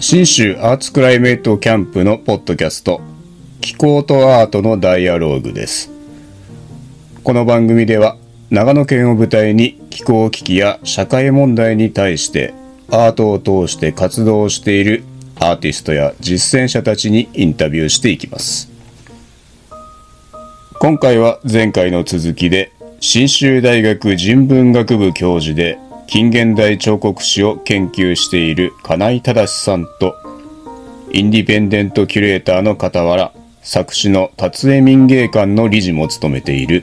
新州アーツクライメートキャンプのポッドキャスト気候とアートのダイアローグです。この番組では長野県を舞台に気候危機や社会問題に対してアートを通して活動しているアーティストや実践者たちにインタビューしていきます。今回は前回の続きで信州大学人文学部教授で近現代彫刻史を研究している金井正さんとインディペンデントキュレーターの傍ら作詞の達江民芸館の理事も務めている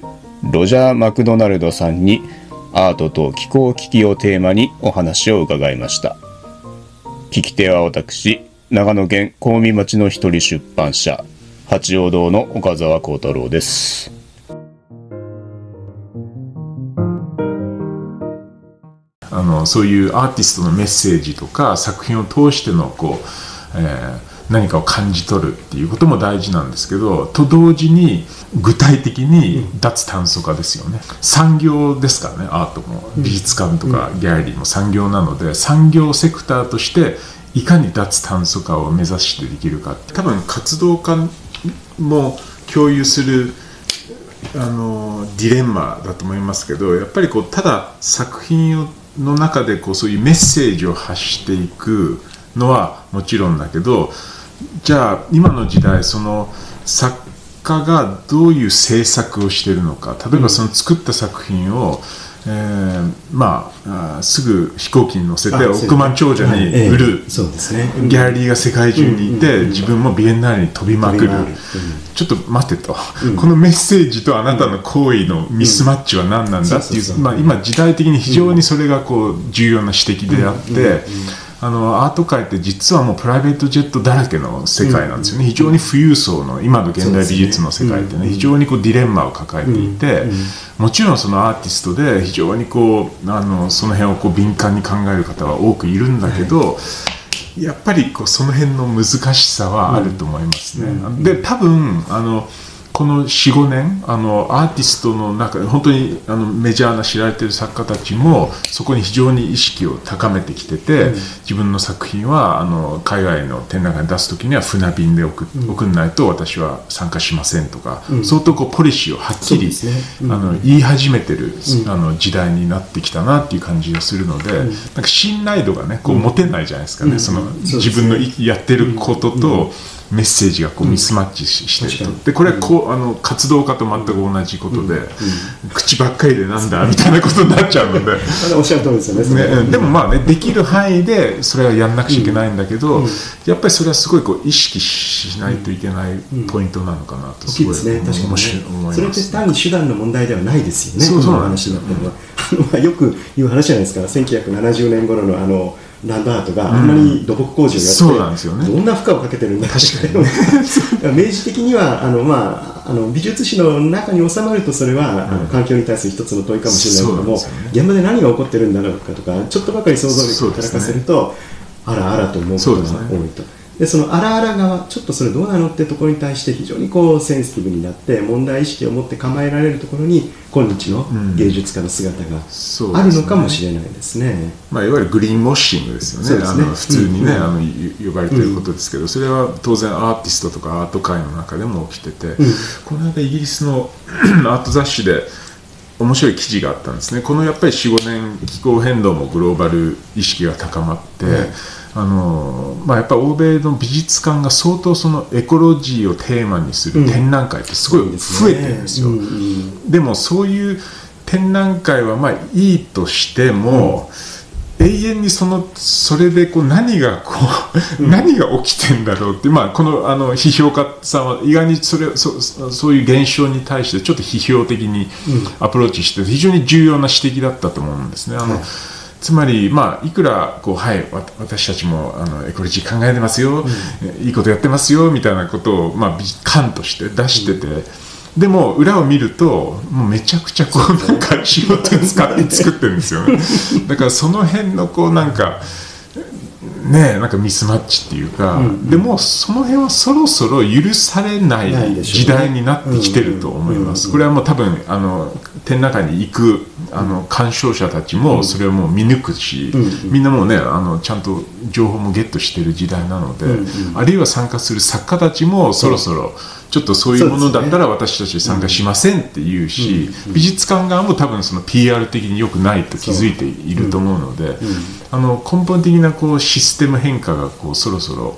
ロジャー・マクドナルドさんにアートと気候危機をテーマにお話を伺いました。聞き手は私長野県小海町の一人出版社八王堂の岡澤幸太郎です。あのそういうアーティストのメッセージとか作品を通してのこう、えー、何かを感じ取るっていうことも大事なんですけどと同時に具体的に脱炭素化ですよね、産業ですからねアートも。美術館とかギャラリーも産業なので産業セクターとしていかに脱炭素化を目指してできるか多分活動家も共有するあのディレンマだと思いますけどやっぱりこうただ作品をの中でこうそういうメッセージを発していくのはもちろんだけどじゃあ今の時代その作家がどういう制作をしているのか。例えばその作った作品を、えー、まあすぐ飛行機に乗せて億万長者に売る、そうですね、ギャラリーが世界中にいて、自分もビエンナーレに飛びまくる、ちょっと待ってと、このメッセージとあなたの行為のミスマッチは何なんだっていう。まあ今時代的に非常にそれがこう重要な指摘であって。あのアート界って実はもうプライベートジェットだらけの世界なんですよね、非常に富裕層の今の現代美術の世界ってね、非常にこうディレンマを抱えていて、もちろんそのアーティストで非常にこうあのその辺をこう敏感に考える方は多くいるんだけど、やっぱりこうその辺の難しさはあると思いますね。で多分あのこの45年あのアーティストの中で本当にあのメジャーな知られてる作家たちもそこに非常に意識を高めてきてて、うん、自分の作品はあの海外の展覧会に出す時には船便で送,、送んないと私は参加しませんとか、うん、相当こうポリシーをはっきり、ね。うん、あの言い始めてる、あの時代になってきたなっていう感じがするので、なんか信頼度がねこう持てないじゃないですかね、その自分のやってることと、メッセージがこうミスマッチしてると、でこれはこうあの活動家と全く同じことで、口ばっかりでなんだみたいなことになっちゃうので。おっしゃる通りですよねねでもまあねできる範囲でそれはやんなくちゃいけないんだけど、やっぱりそれはすごいこう意識しないといけないポイントなのかなとすごい思います、それって単に手段の問題ではないですよねそう。そうよく言う話じゃないですか。1970年頃のあのランドアートがあんなに土木工事をやって、そうなんですよね、どんな負荷をかけてるんだ確かに、ね、明示的にはあの、まあ、あの美術史の中に収まるとそれは、あの環境に対する一つの問いかもしれないけども、ね、現場で何が起こってるんだろうかとかちょっとばかり想像力を働かせると、あらあらと思うことが多いと。でその荒々側ちょっとそれどうなのってところに対して非常にこうセンシティブになって問題意識を持って構えられるところに今日の芸術家の姿があるのかもしれないですね。うんすね、まあ、いわゆるグリーンモッシングですよね、ね、あの普通にね、うん、あの呼ばれてることですけど、それは当然アーティストとかアート界の中でも起きてて、この間イギリスの アート雑誌で面白い記事があったんですね。このやっぱり45年気候変動もグローバル意識が高まって、あのまあ、やっぱ欧米の美術館が相当そのエコロジーをテーマにする展覧会ってすごい増えてるんですよ。うんでもそういう展覧会はまあいいとしても、うん、永遠にそのそれでこう何がこう、何が起きてんだろうって、まあ、このあの批評家さんは意外にそれそそういう現象に対してちょっと批評的にアプローチして非常に重要な指摘だったと思うんですね。あの、はいつまり、まあ、いくらこう、はい、私たちもあのエコロジー考えてますよ、うん、いいことやってますよみたいなことを、まあ、感として出してて、うん、でも裏を見るともうめちゃくちゃこうなんか仕事に使って作ってるんですよね。だからその辺のこうなんかねなんかミスマッチっていうか、うんうん、でもその辺はそろそろ許されない時代になってきてると思います、これはもう多分あの展覧会に行くあの鑑賞者たちもそれをもう見抜くし、うん、みんなもうねあのちゃんと情報もゲットしてる時代なので、うんうん、あるいは参加する作家たちもそろそろちょっとそういうものだったら私たち参加しませんって言うし、美術館側も多分その PR 的によくないと気づいていると思うので、あの根本的なこうシステム変化がこうそろそろ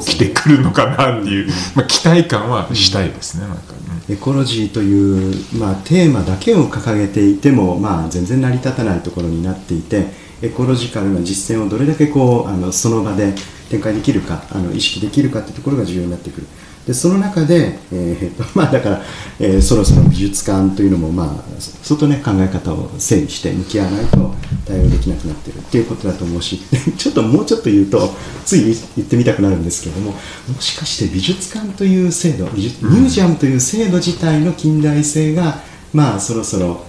起きてくるのかなっていう、まあ、期待感はしたいですね。なんかエコロジーという、まあ、テーマだけを掲げていても、まあ、全然成り立たないところになっていてエコロジカルな実践をどれだけこうあのその場で展開できるかあの意識できるかというところが重要になってくる。でその中で、えー まあ、だから、えー、そろそろ美術館というのも、まあ、相当ね考え方を整理して向き合わないと対応できなくなってるっていうことだと思うし ちょっともうちょっと言うとつい言ってみたくなるんですけれどももしかして美術館という制度ミュージアムという制度自体の近代性が、まあそろそろ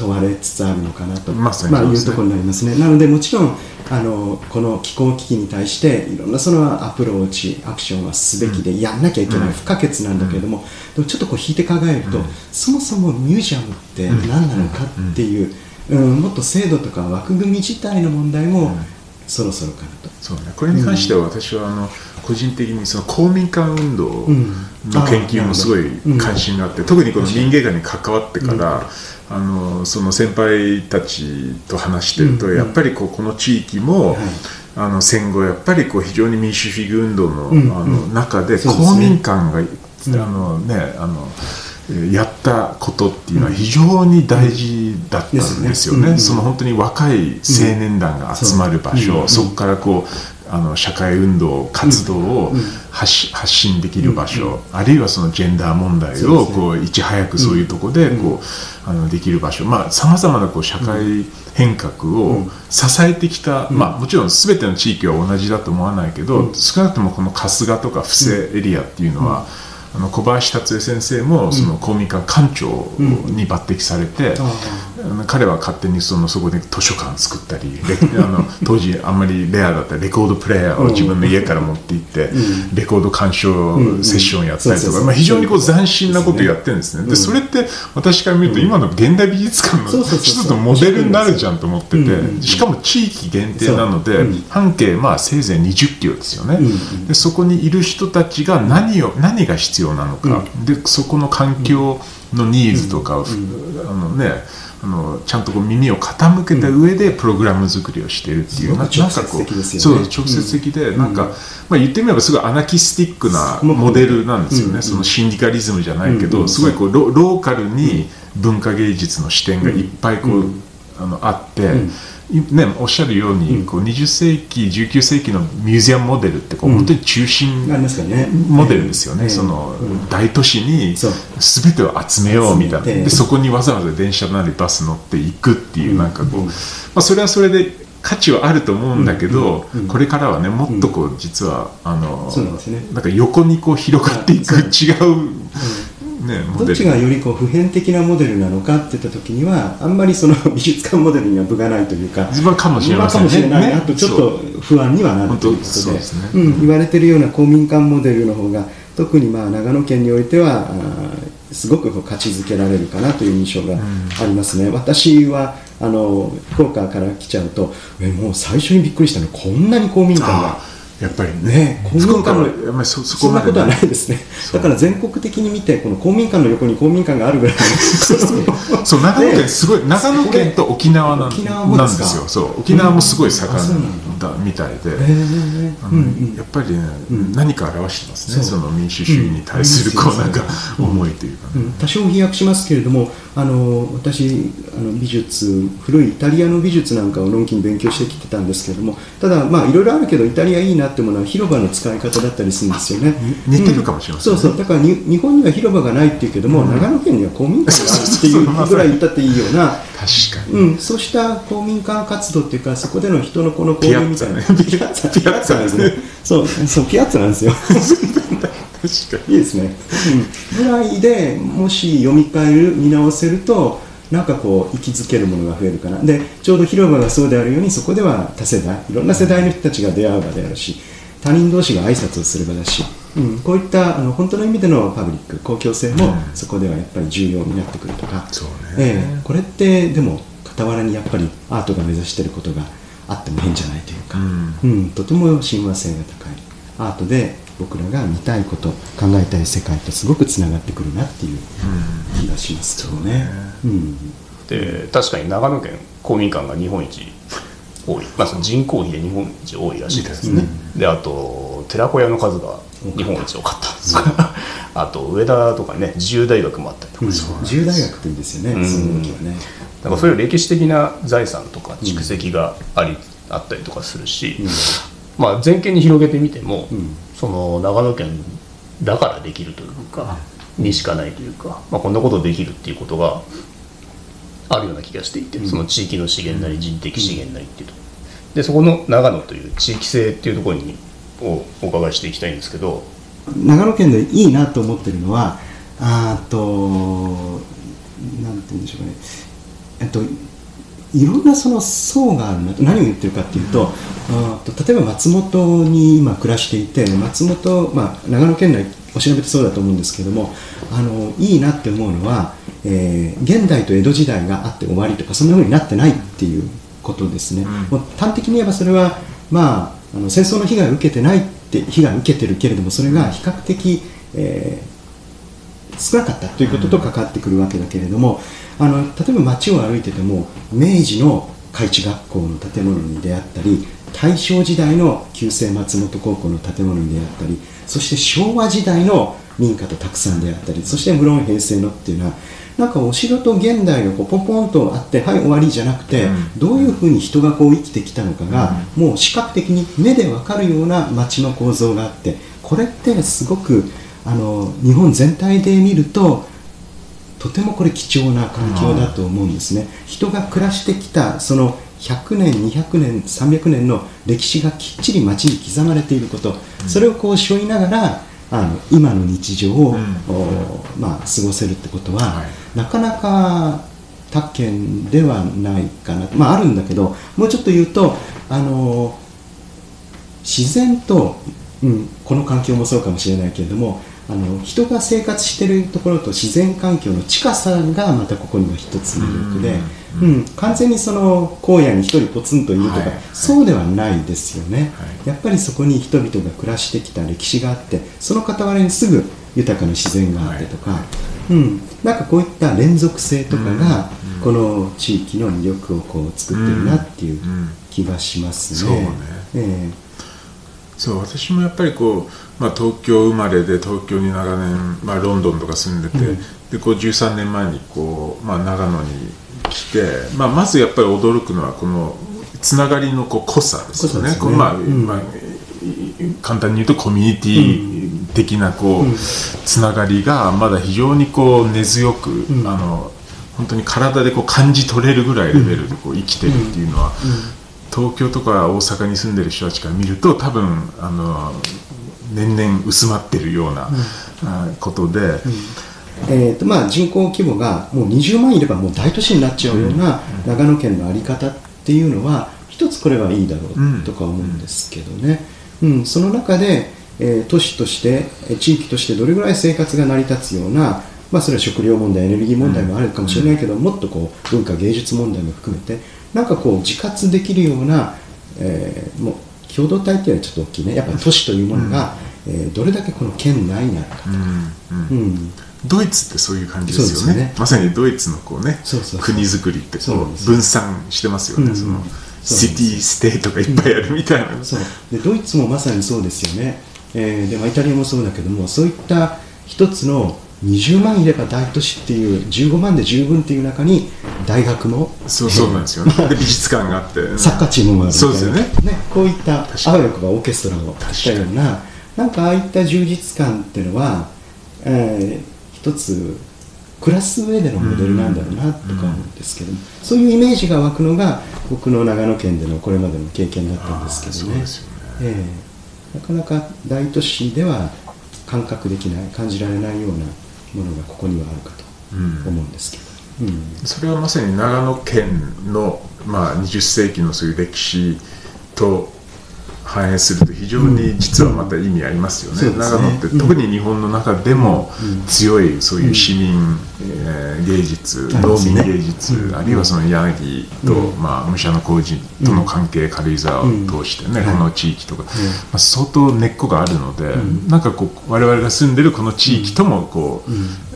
問われつつあるのかなと、まあ、まあ、いうところになりますね。なのでもちろんあのこの気候危機に対していろんなそのアプローチアクションはすべきで、やんなきゃいけない、うん、不可欠なんだけれども、でもちょっとこう引いて考えると、うん、そもそもミュージアムって何なのかっていう、うん、もっと制度とか枠組み自体の問題も、そろそろかなと。そうね。これに関しては私はあの、個人的にその公民館運動の研究もすごい関心があって、特にこの民芸館に関わってから、あのその先輩たちと話してると、やっぱりこうこの地域も、あの戦後やっぱりこう非常に民主主義運動の,、あの中で公民館が、あのねあのやったことっていうのは非常に大事だったんですよね、その本当に若い青年団が集まる場所、そこからこうあの社会運動活動を発,、信できる場所、あるいはそのジェンダー問題をこういち早くそういうとこでこう、あのできる場所。さまざ、まなこう社会変革を支えてきた、まあ、もちろん全ての地域は同じだと思わないけど、少なくともこの春日とか布施エリアっていうのは、あの小林達也先生もその公民館館長に抜擢されて、うん、彼は勝手にそのそこで図書館作ったり あの当時あんまりレアだったレコードプレーヤーを自分の家から持って行って、うん、レコード鑑賞セッションやったりとか非常にこう斬新なことをやってるんですね。でそれって私から見ると今の現代美術館の一つのモデルになるじゃんと思っててしかも地域限定なので半径まあせいぜい20キロですよね。でそこにいる人たちが何を何が必要なのか、うん、でそこの環境のニーズとかを、あのねあのちゃんとこう耳を傾けた上でプログラム作りをしてるっていう、うん、なんかこう、そう直接的で、うん、なんか、まあ、言ってみればすごいアナキスティックなモデルなんですよね、うん、そのシンディカリズムじゃないけど、すごいこうロローカルに文化芸術の視点がいっぱいこう、あのあって。ね、おっしゃるように、こう20世紀19世紀のミュージアムモデルってこう、本当に中心モデルですよね、その大都市に全てを集めようみたいな。でそこにわざわざ電車なりバス乗っていくっていうなんかこう、まあ、それはそれで価値はあると思うんだけど、これからはねもっとこう実はあのなんか横にこう広がっていく違うね、どっちがよりこう普遍的なモデルなのかっていった時にはあんまりその 美術館モデルには分がないというか自分かもしれません、ね、かもしれないなとちょっと不安にはなるということで、ね、うん、言われてるような公民館モデルの方が特にまあ長野県においてはすごく価値づけられるかなという印象がありますね。うん、私はあの福岡から来ちゃうとえもう最初にびっくりしたのはこんなに公民館が。やっぱりね公民館のそそそんなことはないですね。だから全国的に見てこの公民館の横に公民館があるぐらいそう。長野県すごい、長野県と沖縄なん沖縄なんですよそう。沖縄もすごい盛んだみたいで、やっぱりね、何か表してますねその民主主義に対するこうなんか思いというか、多少飛躍しますけれどもあの私あの美術古いイタリアの美術なんかをのんきに勉強してきてたんですけれどもただまあいろいろあるけどイタリアいいなってものは広場の使い方だったりするんですよね。似てるかもしれません、そうそう。だからに日本には広場がないっていうけども、うん、長野県には公民館があるっていうぐらい言ったっていいような確かに、うん、そうした公民館活動っていうかそこでの人のこの交流みたいな。ピアッツァピアッツァ。なんですね。そう。そうピアッツァなんですよ。いいですね、うん、ぐらいでもし読み替える見直せるとなんかこう息づけるものが増えるかな。でちょうど広場がそうであるようにそこでは多世代いろんな世代の人たちが出会う場であるし他人同士が挨拶をする場だし、うん、こういったあの本当の意味でのパブリック公共性もそこではやっぱり重要になってくるとか、そうね。えーこれってでも傍らにやっぱりアートが目指していることがあっても変じゃないというか、うん。うん、とても親和性が高いアートで僕らが見たいこと考えたい世界とすごくつながってくるなっていう気がしますけどね。うん。で確かに長野県公民館が日本一多い、まあ、その人口比で日本一多いらしいですね、であと寺子屋の数が日本一多かった。んですあと上田とかね自由大学もあったりとか、うん、自由大学っていいですよね、うん。その時はね。なんかそういう歴史的な財産とか蓄積があり、あったりとかするし、まあ、全県に広げてみても、ん。その長野県だからできるというか、にしかないというか、まあ、こんなことできるっていうことがあるような気がしていて、その地域の資源なり人的資源なりっていうと。でそこの長野という地域性っていうところにをお伺いしていきたいんですけど長野県でいいなと思ってるのはあーとなんて言うんでしょうかね。えっといろんなその層があるな何を言ってるかっていうと,、例えば松本に今暮らしていて松本、まあ、長野県内お調べてそうだと思うんですけどもあのいいなって思うのは、えー現代と江戸時代があって終わりとかそんな風になってないっていうことですね、もう端的に言えばそれは、まあ、あの戦争の被害を受けてないって被害を受けてるけれどもそれが比較的、えー少なかったということと関わってくるわけだけれども、あの例えば街を歩いてても明治の開智学校の建物に出会ったり大正時代の旧制松本高校の建物に出会ったりそして昭和時代の民家とたくさん出会ったりそして無論平成のっていうのはなんかお城と現代がこうポンポンとあってはい終わりじゃなくて、どういうふうに人がこう生きてきたのかが、もう視覚的に目でわかるような街の構造があってこれってすごくあの日本全体で見るととてもこれ貴重な環境だと思うんですね。人が暮らしてきたその100年200年300年の歴史がきっちり街に刻まれていること、それをこう背負いながらあの今の日常を、おまあ、過ごせるってことは、はい。なかなか他県ではないかな。まああるんだけどもうちょっと言うとあの自然と、うん、この環境もそうかもしれないけれどもあの人が生活しているところと自然環境の近さがまたここには一つ魅力で、うん完全にその荒野に一人ポツンといるとか、はいそうではないですよね、はいやっぱりそこに人々が暮らしてきた歴史があってその傍らにすぐ豊かな自然があってとか、うん、なんかこういった連続性とかが、この地域の魅力をこう作ってるなっていう気がしますね。そうね。えそう私もやっぱりこう、まあ、東京生まれで東京に長年、まあ、ロンドンとか住んでて、でこう13年前にこう、まあ、長野に来て、まあ、まずやっぱり驚くのはこのつながりのこう濃さですよね。まあうん。まあ簡単に言うとコミュニティ的なこう、つながりがまだ非常にこう根強く、ん。あの本当に体でこう感じ取れるぐらいレベルでこう生きてるっていうのは、東京とか大阪に住んでる人たちから見ると多分あの年々薄まってるような、あことで、えーとまあ、人口規模がもう20万いればもう大都市になっちゃうような長野県の在り方っていうのは一つこれはいいだろうとか思うんですけどね、うん。その中で、えー都市としてえー地域としてどれぐらい生活が成り立つような、まあ、それは食料問題エネルギー問題もあるかもしれないけど、もっとこう文化芸術問題も含めてなんかこう自活できるような、えーもう共同体っていうのはちょっと大きいね。やっぱり都市というものが、えーどれだけこの県内にあるかとか、うんうんうん。ドイツってそういう感じですよね。ね。まさにドイツのこうね国づくりってこそう分散してますよね、うんそのシティステートがいっぱいあるみたいな、そう。でドイツもまさにそうですよね、えーでまあイタリアもそうだけどもそういった一つの20万いれば大都市っていう15万で十分っていう中に大学もそうそうなんですよ。ね、で美術館があって、サッカーチームもあるみたいなそうですよね。こういったあわよくばオーケストラをしたようななんかああいった充実感っていうのは、えー一つ暮らす上でのモデルなんだろうなとか思うんですけども、そういうイメージが湧くのが僕の長野県でのこれまでの経験だったんですけどね。ね。ええなかなか大都市では感覚できない感じられないようなものがここにはあるかとうん。思うんですけど、うん、それはまさに長野県の、まあ、20世紀のそういう歴史と反映すると非常に実はまた意味ありますよね。うん、長野って、特に日本の中でも強いそういう市民、えー、芸術農民芸術、あるいはその柳と、まあ、武者の工事との関係、軽井沢を通してね、この地域とか、まあ、相当根っこがあるので、うん、なんかこう我々が住んでるこの地域ともこう、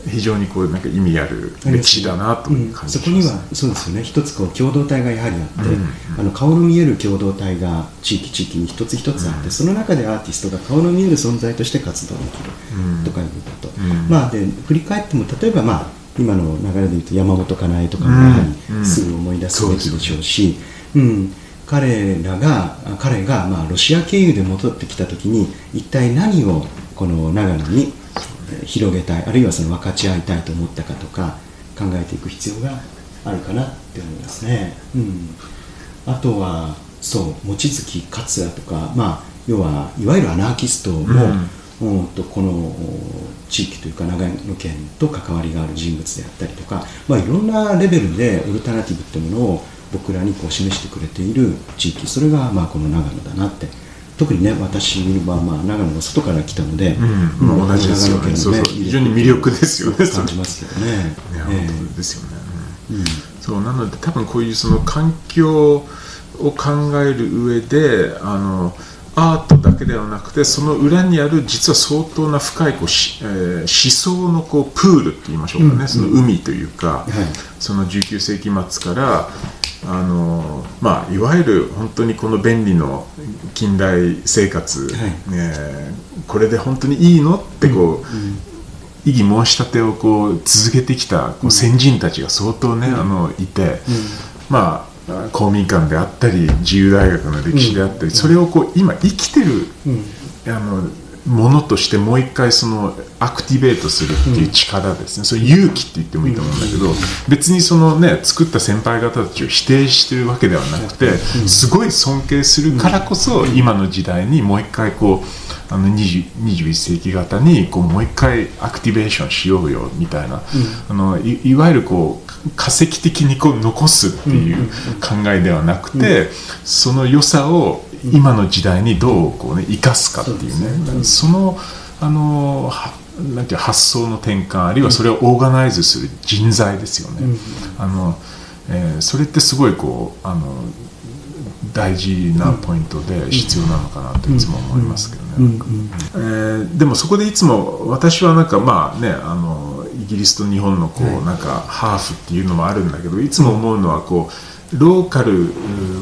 非常にこうなんか意味ある歴史だなという感じ、うん、そこにはそうですよね。一つこう共同体がやはりあって、うん。うん、あの顔の見える共同体が地域地域に一つ一つあって、うん、その中でアーティストが顔の見える存在として活動できるとかいうこと、まあで振り返っても例えばまあ今の流れでいうと山本かなえとかもやはりすぐ思い出すべきでしょうし、うん。彼らが彼がまあロシア経由で戻ってきた時に一体何をこの長野に広げたいあるいはその分かち合いたいと思ったかとか考えていく必要があるかなって思いますね。うん、あとはそう望月勝也とか、まあ、要はいわゆるアナーキストも、うん、とこの地域というか長野県と関わりがある人物であったりとか、まあ、いろんなレベルでオルタナティブっていうものを僕らにこう示してくれている地域それがまあこの長野だなって。特にね私はまあ長野の外から来たので、うん、同じですよね、ね、そうそう非常に魅力ですよね感じますけどね。ね、本当ですよね、うん、そうなので多分こういうその環境を考える上であのアートだけではなくてその裏にある実は相当な深いこうし、えー、思想のこうプールって言いましょうかね、うん。うん、その海というか、はい、その19世紀末からあのまあ、いわゆる本当にこの便利の近代生活、はい。えー、これで本当にいいのってこう、うん。うん、異議申し立てをこう続けてきたこう先人たちが相当ね、うん、あのいて、うん、まあ公民館であったり自由大学の歴史であったり、それをこう今生きてる、あのものとしてもう一回そのアクティベートするっていう力ですね、うん、それ勇気って言ってもいいと思うんだけど、別にそのね作った先輩方たちを否定してるわけではなくて、すごい尊敬するからこそ今の時代にもう一回こうあの21世紀型にこうもう一回アクティベーションしようよみたいな、あのいわゆるこう化石的にこう残すっていう考えではなくて、その良さを今の時代にどうこう、ね、生かすかっていうね。そのあのなんていう発想の転換あるいはそれをオーガナイズする人材ですよね。あのえー、それってすごいこうあの大事なポイントで必要なのかなといつも思いますけどね。えでもそこでいつも私はなんかまあねあのイギリスと日本のこうなんかハーフっていうのもあるんだけどいつも思うのはこう。ローカル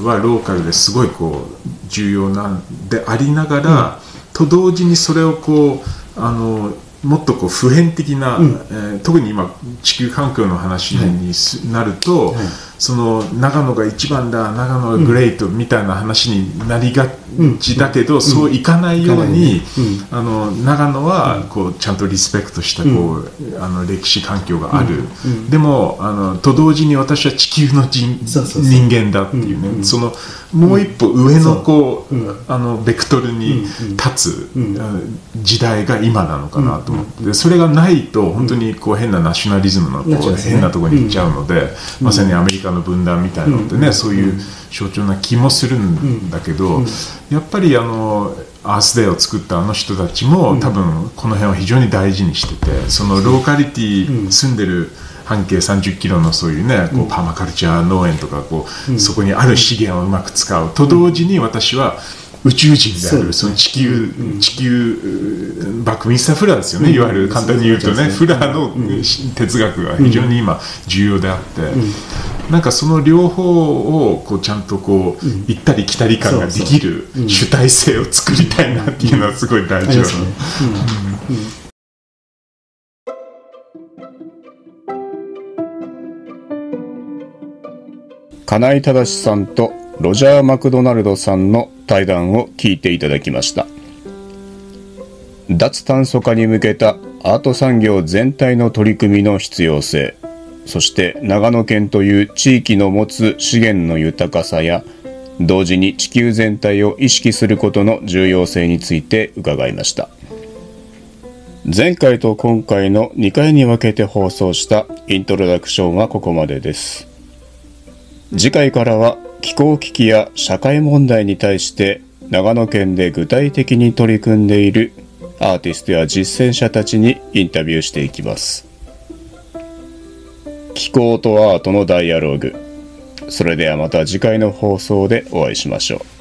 はローカルですごいこう重要なんでありながら、と同時にそれをこうあのもっとこう普遍的な、うん、えー、特に今地球環境の話になると、はいはいその長野が一番だ長野がグレートみたいな話になりがちだけど、そういかないように、あの長野はこうちゃんとリスペクトしたこう、あの歴史環境がある、でもあのと同時に私は地球の人人間だっていうね、そのもう一歩上のこう、あのベクトルに立つ時代が今なのかなと思って、それがないと本当にこう変なナショナリズムのこう変なところに行っちゃうので、まさにアメリカの分断みたいなのってね、そういう象徴な気もするんだけど、やっぱりあのアースデーを作ったあの人たちも、多分この辺を非常に大事にしててそのローカリティ住んでる半径30キロのそういうねこうパーマカルチャー農園とかこう、そこにある資源をうまく使うと同時に私は、宇宙人であるその地球、地球バックミンスター・フラーですよね、いわゆる簡単に言うとね、フラーの哲学が非常に今重要であって、なんかその両方をこうちゃんとこう行ったり来たり感ができる主体性を作りたいなっていうのはすごい大事だな。金井正さんとロジャー・マクドナルドさんの対談を聞いていただきました。脱炭素化に向けたアート産業全体の取り組みの必要性そして長野県という地域の持つ資源の豊かさや同時に地球全体を意識することの重要性について伺いました。前回と今回の2回に分けて放送したイントロダクションはここまでです。次回からは気候危機や社会問題に対して長野県で具体的に取り組んでいるアーティストや実践者たちにインタビューしていきます。気候とアートのダイアログ。それではまた次回の放送でお会いしましょう。